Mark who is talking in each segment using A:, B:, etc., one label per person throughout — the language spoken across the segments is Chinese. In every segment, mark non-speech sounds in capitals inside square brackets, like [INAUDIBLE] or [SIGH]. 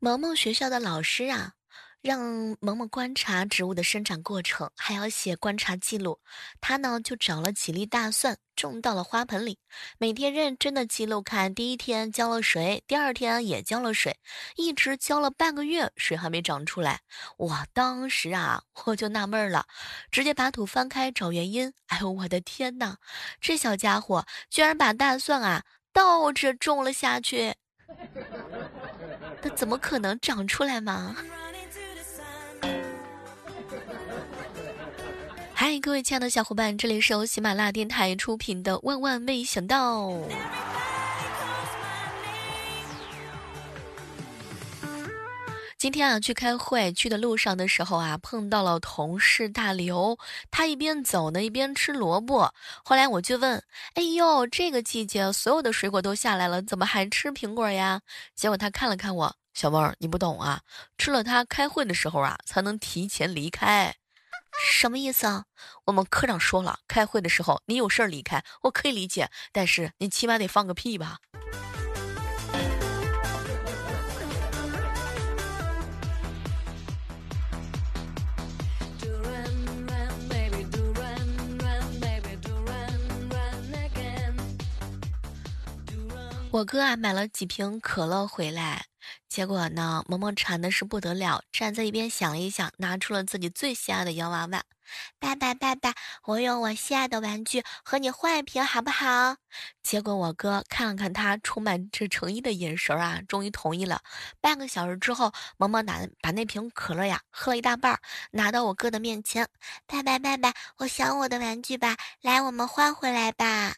A: 萌萌学校的老师啊，让萌萌观察植物的生长过程，还要写观察记录。他呢就找了几粒大蒜，种到了花盆里，每天认真的记录，看第一天浇了水，第二天也浇了水，一直浇了半个月，水还没长出来。哇，当时啊我就纳闷了，直接把土翻开找原因。哎呦我的天哪，这小家伙居然把大蒜啊倒着种了下去。那怎么可能长出来嘛？嗨，各位亲爱的小伙伴，这里是由喜马拉雅电台出品的《万万没想到》。今天啊，去开会去的路上的时候啊，碰到了同事大刘，他一边走呢，一边吃萝卜。后来我就问：“哎呦，这个季节所有的水果都下来了，怎么还吃苹果呀？”结果他看了看我，小妹儿，你不懂啊，吃了它开会的时候啊，才能提前离开。什么意思啊？我们科长说了，开会的时候你有事儿离开，我可以理解，但是你起码得放个屁吧。我哥啊买了几瓶可乐回来，结果呢，萌萌馋的是不得了，站在一边想了一想，拿出了自己最心爱的洋娃娃。爸爸，爸爸，我用我心爱的玩具，和你换一瓶好不好？结果我哥看了看他充满着诚意的眼神啊，终于同意了。半个小时之后，萌萌拿把那瓶可乐呀喝了一大半，拿到我哥的面前。爸爸，爸爸，我想我的玩具吧，来，我们换回来吧。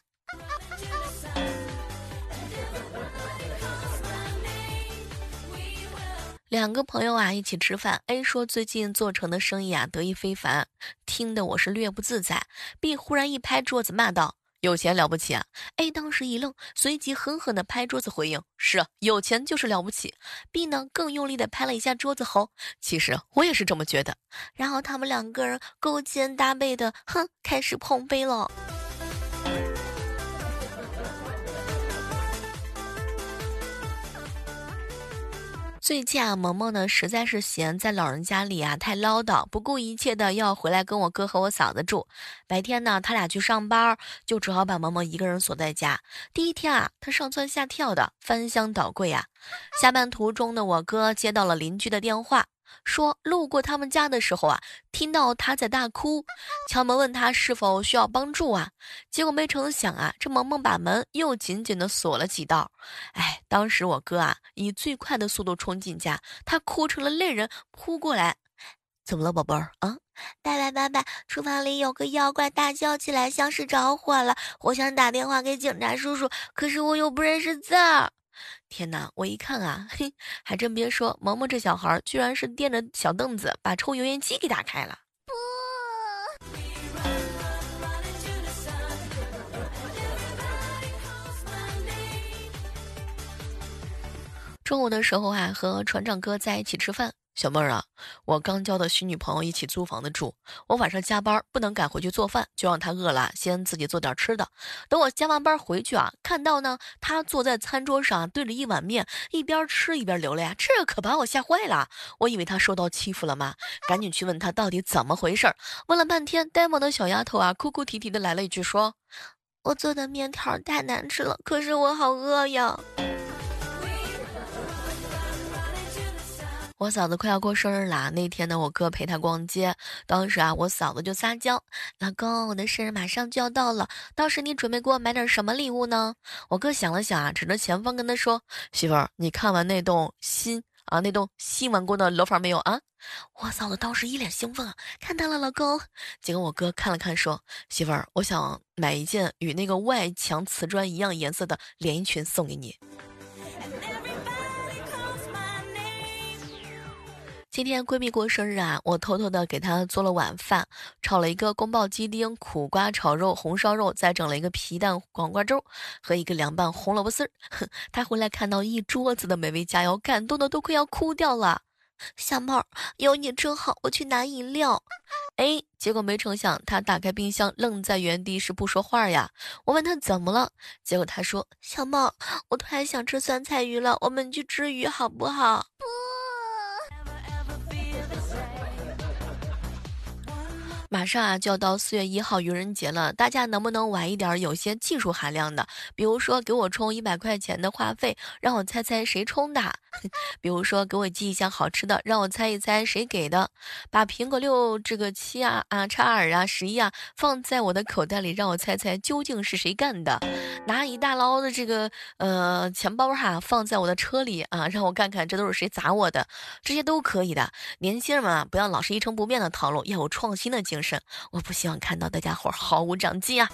A: 两个朋友啊一起吃饭，A 说最近做成的生意啊得意非凡，听得我是略不自在。B 忽然一拍桌子骂道：“有钱了不起啊！”A 当时一愣，随即狠狠地拍桌子回应：“是，有钱就是了不起。”B 呢更用力地拍了一下桌子，吼：“其实我也是这么觉得。”然后他们两个人勾肩搭背的，哼，开始碰杯了。最近啊，萌萌呢实在是嫌在老人家里啊太唠叨，不顾一切的要回来跟我哥和我嫂子住。白天呢，他俩去上班，就只好把萌萌一个人锁在家。第一天啊，他上蹿下跳的，翻箱倒柜啊。下班途中的我哥接到了邻居的电话。说路过他们家的时候啊，听到他在大哭，敲门问他是否需要帮助啊。结果没成想啊，这萌萌把门又紧紧的锁了几道。哎，当时我哥啊以最快的速度冲进家，他哭成了泪人，扑过来，怎么了，宝贝儿啊？爸爸爸爸，厨房里有个妖怪大叫起来，像是着火了。我想打电话给警察叔叔，可是我又不认识字儿。天哪！我一看啊，嘿，还真别说，萌萌这小孩居然是垫着小凳子把抽油烟机给打开了。不。中午的时候啊，和船长哥在一起吃饭。小妹儿啊，我刚交的新女朋友一起租房子住。我晚上加班不能赶回去做饭，就让她饿了先自己做点吃的。等我加完班回去啊，看到呢她坐在餐桌上对着一碗面，一边吃一边流泪，这可把我吓坏了。我以为她受到欺负了嘛？赶紧去问她到底怎么回事。问了半天，呆萌的小丫头啊，哭哭啼啼的来了一句说：“我做的面条太难吃了，可是我好饿呀。”我嫂子快要过生日啦，那天呢，我哥陪她逛街，当时啊，我嫂子就撒娇：“老公，我的生日马上就要到了，到时你准备给我买点什么礼物呢？”我哥想了想啊，指着前方跟他说：“媳妇儿，你看完那栋新啊，那栋新完工的楼房没有啊？”我嫂子当时一脸兴奋，看到了，老公。结果我哥看了看说：“媳妇儿，我想买一件与那个外墙瓷砖一样颜色的连衣裙送给你。”今天闺蜜过生日啊，我偷偷的给她做了晚饭，炒了一个宫保鸡丁、苦瓜炒肉、红烧肉，再整了一个皮蛋黄瓜粥和一个凉拌红萝卜丝儿。哼，[LAUGHS] 她回来看到一桌子的美味佳肴，感动的都快要哭掉了。小猫，有你真好，我去拿饮料。哎，结果没成想，她打开冰箱，愣在原地是不说话呀。我问她怎么了，结果她说：“小猫，我突然想吃酸菜鱼了，我们去吃鱼好不好？”不。马上啊就要到四月一号愚人节了，大家能不能晚一点？有些技术含量的，比如说给我充一百块钱的话费，让我猜猜谁充的；[LAUGHS] 比如说给我寄一箱好吃的，让我猜一猜谁给的；把苹果六这个七啊啊叉二啊十一啊放在我的口袋里，让我猜猜究竟是谁干的；拿一大捞的这个呃钱包哈放在我的车里啊，让我看看这都是谁砸我的，这些都可以的。年轻人们啊，不要老是一成不变的套路，要有创新的精。神，我不希望看到大家伙毫无长进啊！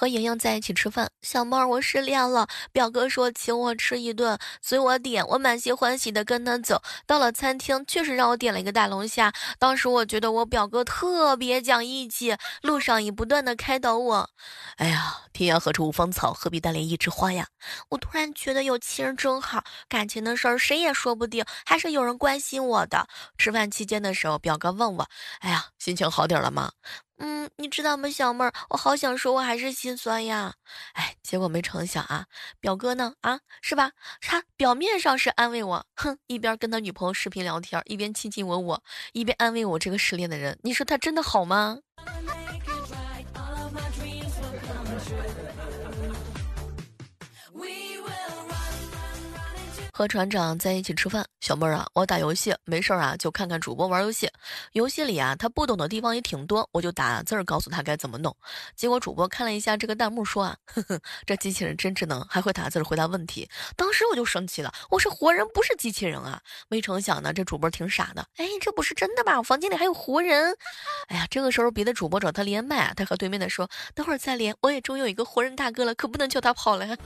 A: 和莹莹在一起吃饭，小妹儿，我失恋了。表哥说请我吃一顿，随我点。我满心欢喜的跟他走，到了餐厅，确实让我点了一个大龙虾。当时我觉得我表哥特别讲义气，路上也不断的开导我。哎呀，天涯何处无芳草，何必单恋一枝花呀！我突然觉得有亲人真好，感情的事儿谁也说不定，还是有人关心我的。吃饭期间的时候，表哥问我，哎呀，心情好点了吗？嗯，你知道吗，小妹儿，我好想说，我还是心酸呀。哎，结果没成想啊，表哥呢？啊，是吧？他表面上是安慰我，哼，一边跟他女朋友视频聊天，一边亲亲我我，一边安慰我这个失恋的人。你说他真的好吗？和船长在一起吃饭，小妹儿啊，我打游戏没事儿啊，就看看主播玩游戏。游戏里啊，他不懂的地方也挺多，我就打字儿告诉他该怎么弄。结果主播看了一下这个弹幕，说啊，呵呵，这机器人真智能，还会打字回答问题。当时我就生气了，我是活人，不是机器人啊！没成想呢，这主播挺傻的，哎，这不是真的吧？我房间里还有活人。哎呀，这个时候别的主播找他连麦啊，他和对面的说，等会儿再连。我也终于有一个活人大哥了，可不能叫他跑了。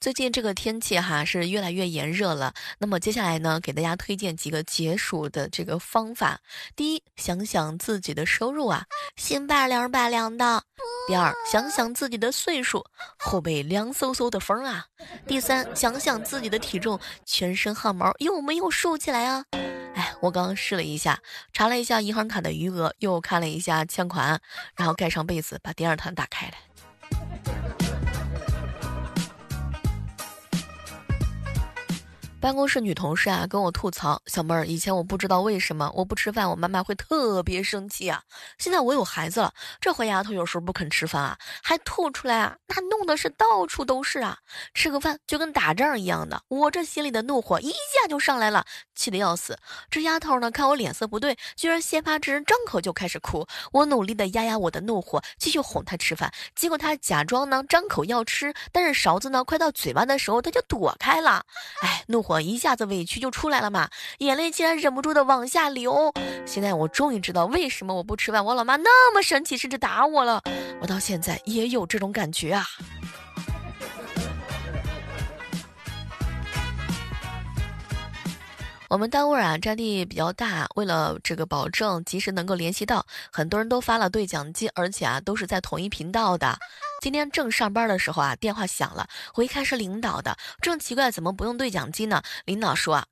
A: 最近这个天气哈是越来越炎热了，那么接下来呢，给大家推荐几个解暑的这个方法。第一，想想自己的收入啊，心拔凉拔凉的；第二，想想自己的岁数，后背凉飕飕的风啊；第三，想想自己的体重，全身汗毛有没有竖起来啊？哎，我刚刚试了一下，查了一下银行卡的余额，又看了一下欠款，然后盖上被子，把第二毯打开了。办公室女同事啊，跟我吐槽：“小妹儿，以前我不知道为什么我不吃饭，我妈妈会特别生气啊。现在我有孩子了，这回丫头有时候不肯吃饭啊，还吐出来啊，那弄的是到处都是啊。吃个饭就跟打仗一样的，我这心里的怒火一下就上来了，气得要死。这丫头呢，看我脸色不对，居然先发制人，张口就开始哭。我努力的压压我的怒火，继续哄她吃饭。结果她假装呢，张口要吃，但是勺子呢，快到嘴巴的时候，她就躲开了。哎，怒火。一下子委屈就出来了嘛，眼泪竟然忍不住的往下流。现在我终于知道为什么我不吃饭，我老妈那么生气，甚至打我了。我到现在也有这种感觉啊。我们单位啊占地比较大，为了这个保证及时能够联系到，很多人都发了对讲机，而且啊都是在同一频道的。今天正上班的时候啊，电话响了，我一看是领导的，正奇怪怎么不用对讲机呢？领导说啊，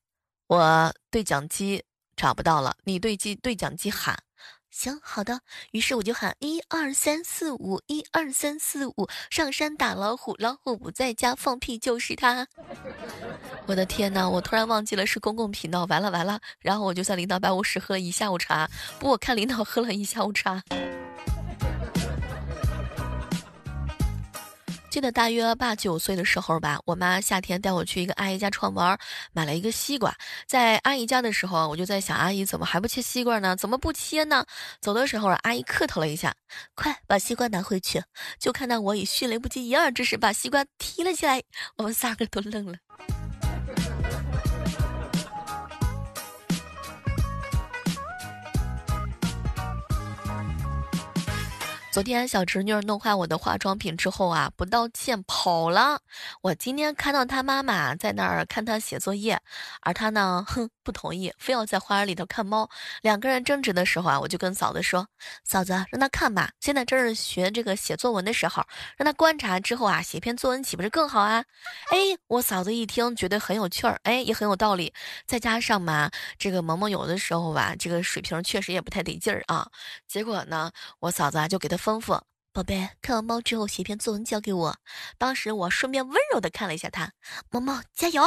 A: 我对讲机找不到了，你对机对讲机喊。行，好的。于是我就喊一二三四五，一二三四五，上山打老虎，老虎不在家，放屁就是他。[LAUGHS] 我的天哪，我突然忘记了是公共频道，完了完了。然后我就在领导办公室喝了一下午茶，不，我看领导喝了一下午茶。记得大约八九岁的时候吧，我妈夏天带我去一个阿姨家串门，买了一个西瓜。在阿姨家的时候，我就在想，阿姨怎么还不切西瓜呢？怎么不切呢？走的时候，阿姨客套了一下：“快把西瓜拿回去。”就看到我以迅雷不及掩耳之势把西瓜提了起来，我们三个都愣了。昨天小侄女弄坏我的化妆品之后啊，不道歉跑了。我今天看到她妈妈在那儿看她写作业，而她呢，哼，不同意，非要在花园里头看猫。两个人争执的时候啊，我就跟嫂子说：“嫂子，让她看吧，现在正是学这个写作文的时候，让她观察之后啊，写篇作文岂不是更好啊？”哎，我嫂子一听觉得很有趣儿，哎，也很有道理。再加上嘛，这个萌萌有的时候吧，这个水平确实也不太得劲儿啊。结果呢，我嫂子啊就给她。功夫宝贝，看完猫之后写篇作文交给我。当时我顺便温柔的看了一下他，萌萌加油。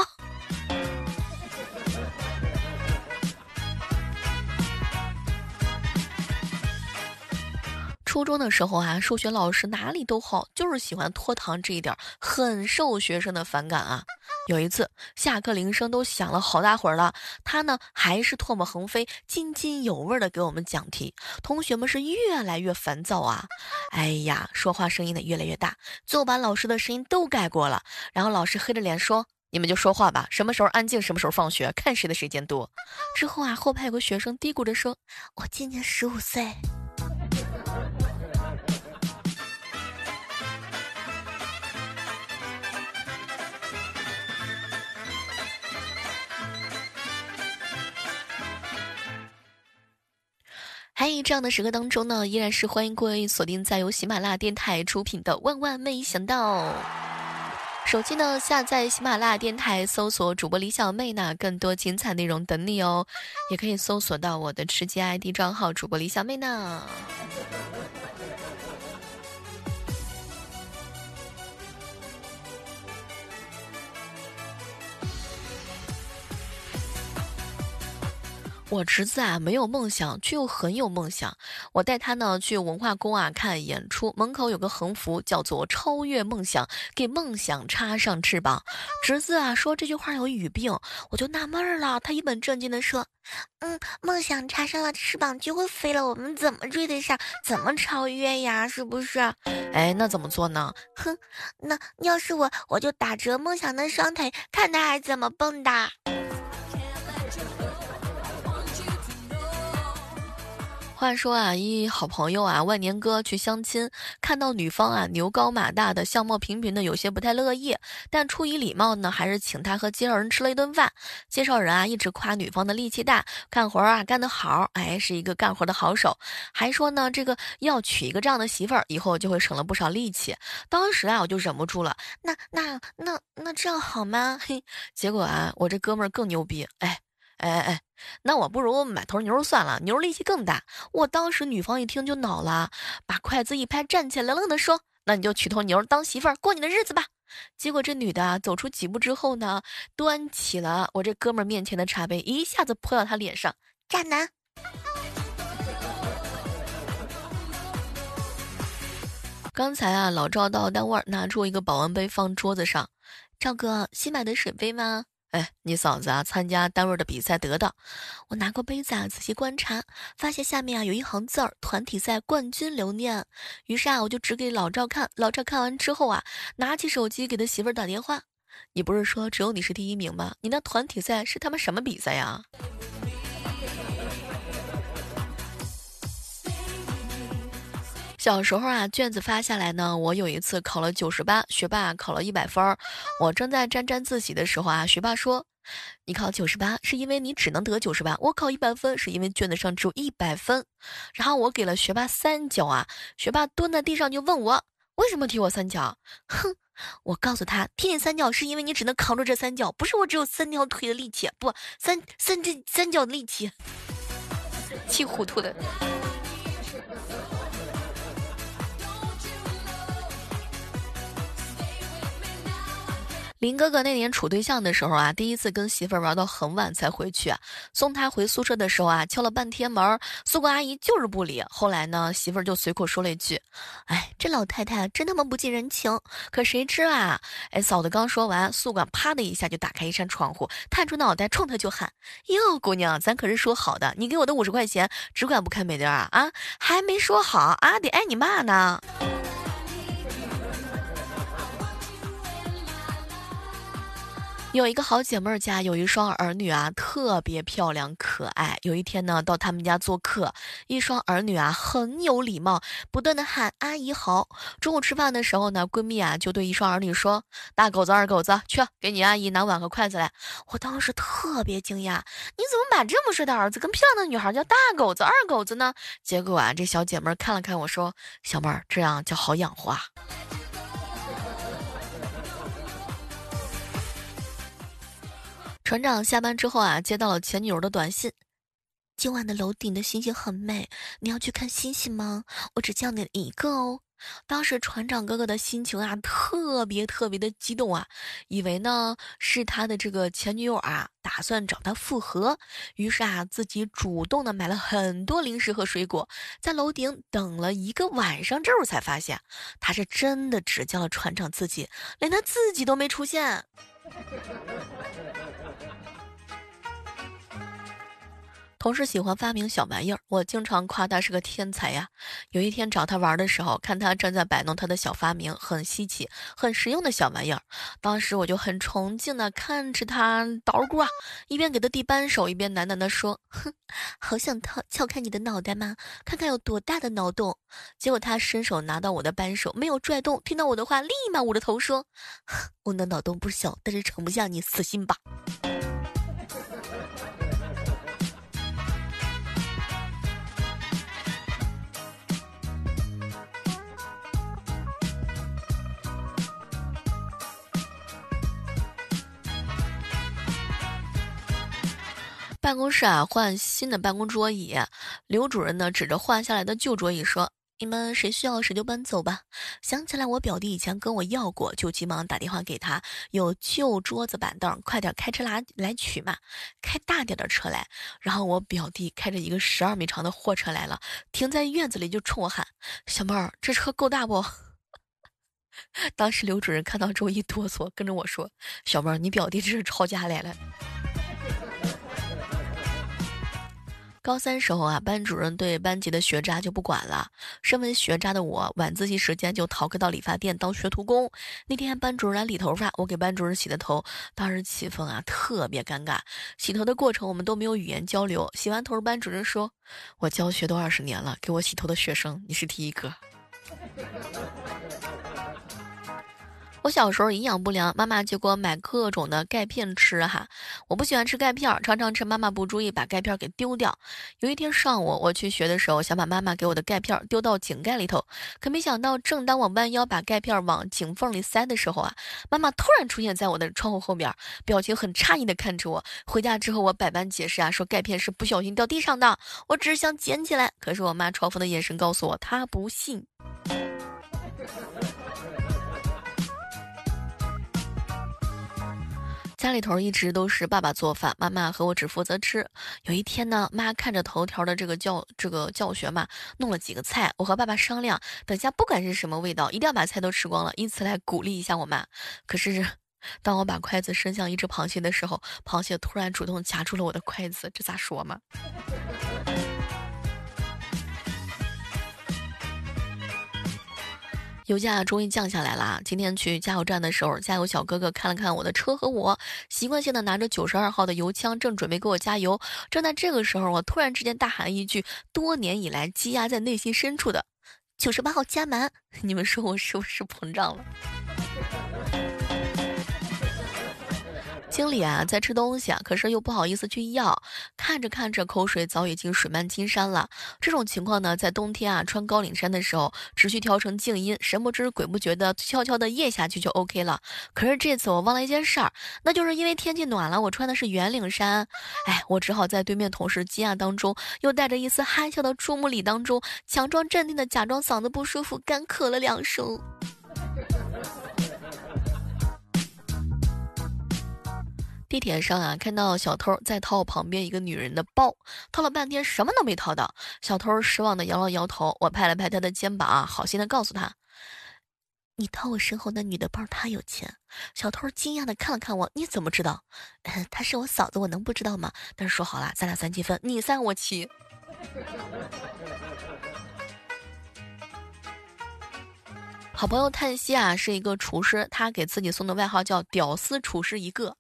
A: 初中的时候啊，数学老师哪里都好，就是喜欢拖堂这一点，很受学生的反感啊。有一次下课铃声都响了好大会儿了，他呢还是唾沫横飞、津津有味的给我们讲题，同学们是越来越烦躁啊。哎呀，说话声音呢越来越大，最后把老师的声音都盖过了。然后老师黑着脸说：“你们就说话吧，什么时候安静什么时候放学，看谁的时间多。”之后啊，后排有个学生嘀咕着说：“我今年十五岁。”还有这样的时刻当中呢，依然是欢迎各位锁定在由喜马拉雅电台出品的《万万没想到》。手机呢，下载喜马拉雅电台，搜索主播李小妹呢，更多精彩内容等你哦。也可以搜索到我的吃鸡 ID 账号主播李小妹呢。我侄子啊没有梦想，却又很有梦想。我带他呢去文化宫啊看演出，门口有个横幅，叫做“超越梦想，给梦想插上翅膀”。侄子啊说这句话有语病，我就纳闷了。他一本正经的说：“嗯，梦想插上了翅膀就会飞了，我们怎么追得上？怎么超越呀？是不是？”哎，那怎么做呢？哼，那要是我，我就打折梦想的双腿，看他还怎么蹦跶。话说啊，一好朋友啊，万年哥去相亲，看到女方啊牛高马大的，相貌平平的，有些不太乐意，但出于礼貌呢，还是请他和介绍人吃了一顿饭。介绍人啊一直夸女方的力气大，干活啊干得好，哎，是一个干活的好手，还说呢这个要娶一个这样的媳妇儿，以后就会省了不少力气。当时啊我就忍不住了，那那那那这样好吗？嘿，结果啊我这哥们儿更牛逼，哎。哎哎哎，那我不如买头牛算了，牛力气更大。我当时女方一听就恼了，把筷子一拍，站起来冷冷的说：“那你就娶头牛当媳妇儿过你的日子吧。”结果这女的走出几步之后呢，端起了我这哥们儿面前的茶杯，一下子泼到他脸上，渣男。刚才啊，老赵到单位拿出一个保温杯放桌子上，赵哥新买的水杯吗？哎，你嫂子啊，参加单位的比赛得的。我拿过杯子啊，仔细观察，发现下面啊有一行字儿：团体赛冠军留念。于是啊，我就指给老赵看。老赵看完之后啊，拿起手机给他媳妇儿打电话：“你不是说只有你是第一名吗？你那团体赛是他妈什么比赛呀？”小时候啊，卷子发下来呢，我有一次考了九十八，学霸考了一百分儿。我正在沾沾自喜的时候啊，学霸说：“你考九十八是因为你只能得九十八，我考一百分是因为卷子上只有一百分。”然后我给了学霸三脚啊，学霸蹲在地上就问我为什么踢我三脚？哼，我告诉他踢你三脚是因为你只能扛住这三脚，不是我只有三条腿的力气，不三三只三脚的力气，气糊涂的。林哥哥那年处对象的时候啊，第一次跟媳妇儿玩到很晚才回去，送他回宿舍的时候啊，敲了半天门，宿管阿姨就是不理。后来呢，媳妇儿就随口说了一句：“哎，这老太太真他妈不近人情。”可谁知啊，哎，嫂子刚说完，宿管啪的一下就打开一扇窗户，探出脑袋冲他就喊：“哟，姑娘，咱可是说好的，你给我的五十块钱只管不开美店啊啊，还没说好啊，得挨你骂呢。”有一个好姐妹儿家有一双儿女啊，特别漂亮可爱。有一天呢，到他们家做客，一双儿女啊很有礼貌，不断的喊阿姨好。中午吃饭的时候呢，闺蜜啊就对一双儿女说：“大狗子、二狗子，去给你阿姨拿碗和筷子来。”我当时特别惊讶，你怎么把这么帅的儿子跟漂亮的女孩叫大狗子、二狗子呢？结果啊，这小姐妹看了看我说：“小妹儿，这样叫好养活啊。”船长下班之后啊，接到了前女友的短信：“今晚的楼顶的星星很美，你要去看星星吗？我只叫你一个哦。”当时船长哥哥的心情啊，特别特别的激动啊，以为呢是他的这个前女友啊，打算找他复合，于是啊，自己主动的买了很多零食和水果，在楼顶等了一个晚上之后，才发现他是真的只叫了船长自己，连他自己都没出现。同事喜欢发明小玩意儿，我经常夸他是个天才呀。有一天找他玩的时候，看他正在摆弄他的小发明，很稀奇、很实用的小玩意儿。当时我就很崇敬的看着他捣鼓啊，一边给他递扳手，一边喃喃的说：“哼，好想他撬开你的脑袋吗？看看有多大的脑洞。”结果他伸手拿到我的扳手，没有拽动，听到我的话，立马捂着头说：“我的脑洞不小，但是盛不下你，死心吧。”办公室啊，换新的办公桌椅。刘主任呢，指着换下来的旧桌椅说：“你们谁需要谁就搬走吧。”想起来我表弟以前跟我要过，就急忙打电话给他：“有旧桌子板凳，快点开车来来取嘛，开大点的车来。”然后我表弟开着一个十二米长的货车来了，停在院子里就冲我喊：“小妹儿，这车够大不？” [LAUGHS] 当时刘主任看到之后一哆嗦，跟着我说：“小妹儿，你表弟这是抄家来了。”高三时候啊，班主任对班级的学渣就不管了。身为学渣的我，晚自习时间就逃课到理发店当学徒工。那天班主任来理头发，我给班主任洗的头，当时气氛啊特别尴尬。洗头的过程我们都没有语言交流。洗完头，班主任说：“我教学都二十年了，给我洗头的学生你是第一个。[LAUGHS] ”我小时候营养不良，妈妈就给我买各种的钙片吃哈。我不喜欢吃钙片，常常趁妈妈不注意把钙片给丢掉。有一天上午我去学的时候，想把妈妈给我的钙片丢到井盖里头，可没想到，正当我弯腰把钙片往井缝里塞的时候啊，妈妈突然出现在我的窗户后边，表情很诧异的看着我。回家之后我百般解释啊，说钙片是不小心掉地上的，我只是想捡起来。可是我妈嘲讽的眼神告诉我，她不信。家里头一直都是爸爸做饭，妈妈和我只负责吃。有一天呢，妈看着头条的这个教这个教学嘛，弄了几个菜。我和爸爸商量，等下不管是什么味道，一定要把菜都吃光了，以此来鼓励一下我妈。可是，当我把筷子伸向一只螃蟹的时候，螃蟹突然主动夹住了我的筷子，这咋说嘛？油价终于降下来了。今天去加油站的时候，加油小哥哥看了看我的车和我，习惯性的拿着九十二号的油枪，正准备给我加油。正在这个时候，我突然之间大喊了一句，多年以来积压在内心深处的九十八号加满。你们说我是不是膨胀了？经理啊，在吃东西啊，可是又不好意思去要，看着看着，口水早已经水漫金山了。这种情况呢，在冬天啊，穿高领衫的时候，只需调成静音，神不知鬼不觉的悄悄的咽下去就 OK 了。可是这次我忘了一件事儿，那就是因为天气暖了，我穿的是圆领衫，哎，我只好在对面同事惊讶当中，又带着一丝憨笑的注目礼当中，强装镇定的假装嗓子不舒服，干咳了两声。地铁上啊，看到小偷在掏旁边一个女人的包，掏了半天什么都没掏到。小偷失望的摇了摇头，我拍了拍他的肩膀啊，好心的告诉他：“你掏我身后那女的包，她有钱。”小偷惊讶的看了看我：“你怎么知道？她是我嫂子，我能不知道吗？”但是说好了，咱俩三七分，你三我七。好朋友叹息啊，是一个厨师，他给自己送的外号叫“屌丝厨师”一个。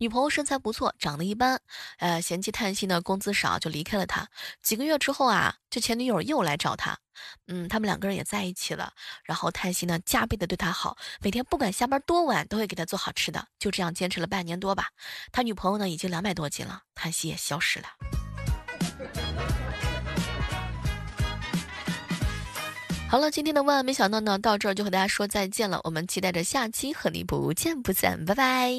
A: 女朋友身材不错，长得一般，呃，嫌弃叹息呢，工资少就离开了他。几个月之后啊，这前女友又来找他，嗯，他们两个人也在一起了。然后叹息呢，加倍的对他好，每天不管下班多晚，都会给他做好吃的。就这样坚持了半年多吧。他女朋友呢，已经两百多斤了，叹息也消失了。好了，今天的万万没想到呢，到这儿就和大家说再见了。我们期待着下期和你不见不散，拜拜。